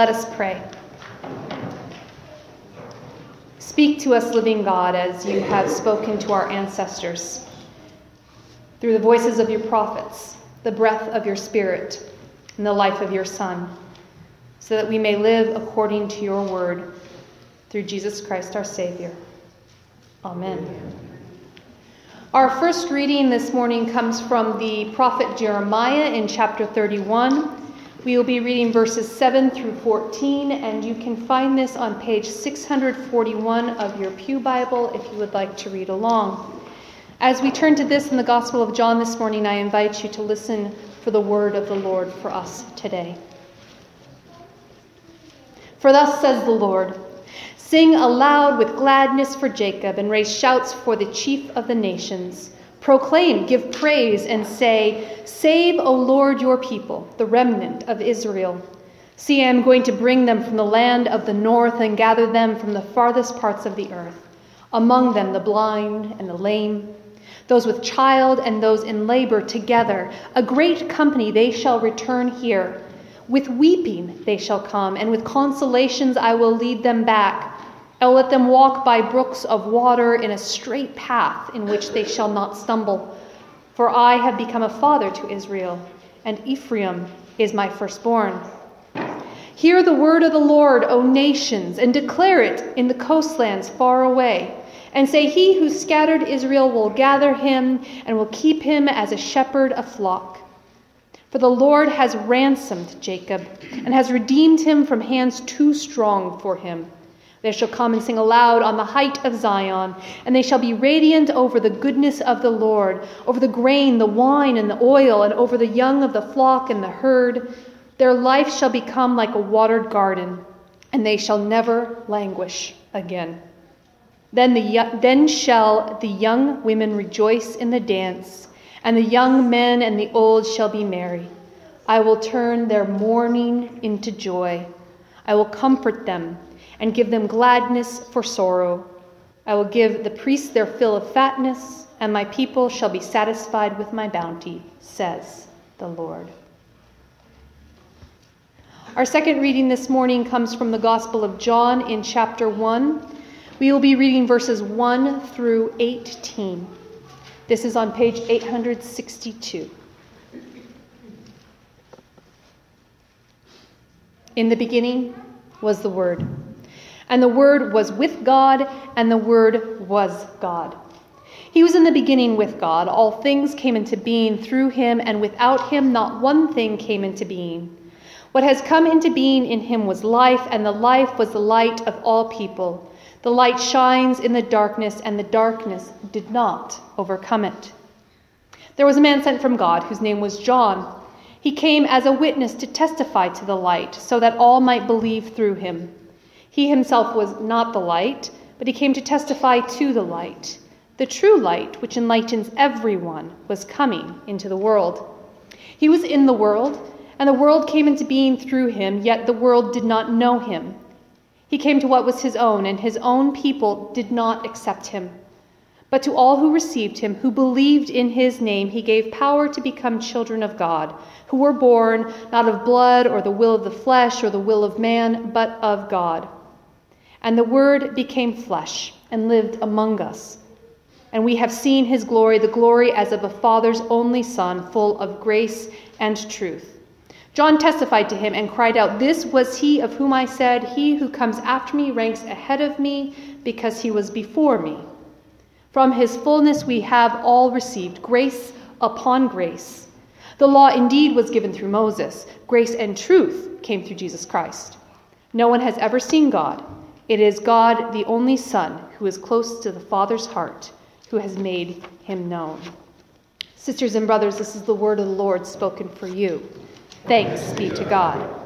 Let us pray. Speak to us, living God, as you have spoken to our ancestors through the voices of your prophets, the breath of your Spirit, and the life of your Son, so that we may live according to your word through Jesus Christ our Savior. Amen. Our first reading this morning comes from the prophet Jeremiah in chapter 31. We will be reading verses 7 through 14, and you can find this on page 641 of your Pew Bible if you would like to read along. As we turn to this in the Gospel of John this morning, I invite you to listen for the word of the Lord for us today. For thus says the Lord Sing aloud with gladness for Jacob, and raise shouts for the chief of the nations. Proclaim, give praise, and say, Save, O Lord, your people, the remnant of Israel. See, I am going to bring them from the land of the north and gather them from the farthest parts of the earth, among them the blind and the lame, those with child and those in labor together. A great company they shall return here. With weeping they shall come, and with consolations I will lead them back. I will let them walk by brooks of water in a straight path in which they shall not stumble. For I have become a father to Israel, and Ephraim is my firstborn. Hear the word of the Lord, O nations, and declare it in the coastlands far away. And say, He who scattered Israel will gather him and will keep him as a shepherd a flock. For the Lord has ransomed Jacob and has redeemed him from hands too strong for him. They shall come and sing aloud on the height of Zion, and they shall be radiant over the goodness of the Lord, over the grain, the wine, and the oil, and over the young of the flock and the herd. Their life shall become like a watered garden, and they shall never languish again. Then, the, then shall the young women rejoice in the dance, and the young men and the old shall be merry. I will turn their mourning into joy. I will comfort them and give them gladness for sorrow. I will give the priests their fill of fatness, and my people shall be satisfied with my bounty, says the Lord. Our second reading this morning comes from the Gospel of John in chapter 1. We will be reading verses 1 through 18. This is on page 862. In the beginning was the Word and the Word was with God, and the Word was God. He was in the beginning with God. All things came into being through him, and without him, not one thing came into being. What has come into being in him was life, and the life was the light of all people. The light shines in the darkness, and the darkness did not overcome it. There was a man sent from God whose name was John. He came as a witness to testify to the light, so that all might believe through him. He himself was not the light, but he came to testify to the light. The true light, which enlightens everyone, was coming into the world. He was in the world, and the world came into being through him, yet the world did not know him. He came to what was his own, and his own people did not accept him. But to all who received him, who believed in his name, he gave power to become children of God, who were born not of blood or the will of the flesh or the will of man, but of God. And the Word became flesh and lived among us. And we have seen his glory, the glory as of a Father's only Son, full of grace and truth. John testified to him and cried out, This was he of whom I said, He who comes after me ranks ahead of me, because he was before me. From his fullness we have all received grace upon grace. The law indeed was given through Moses, grace and truth came through Jesus Christ. No one has ever seen God. It is God, the only Son, who is close to the Father's heart, who has made him known. Sisters and brothers, this is the word of the Lord spoken for you. Thanks be to God.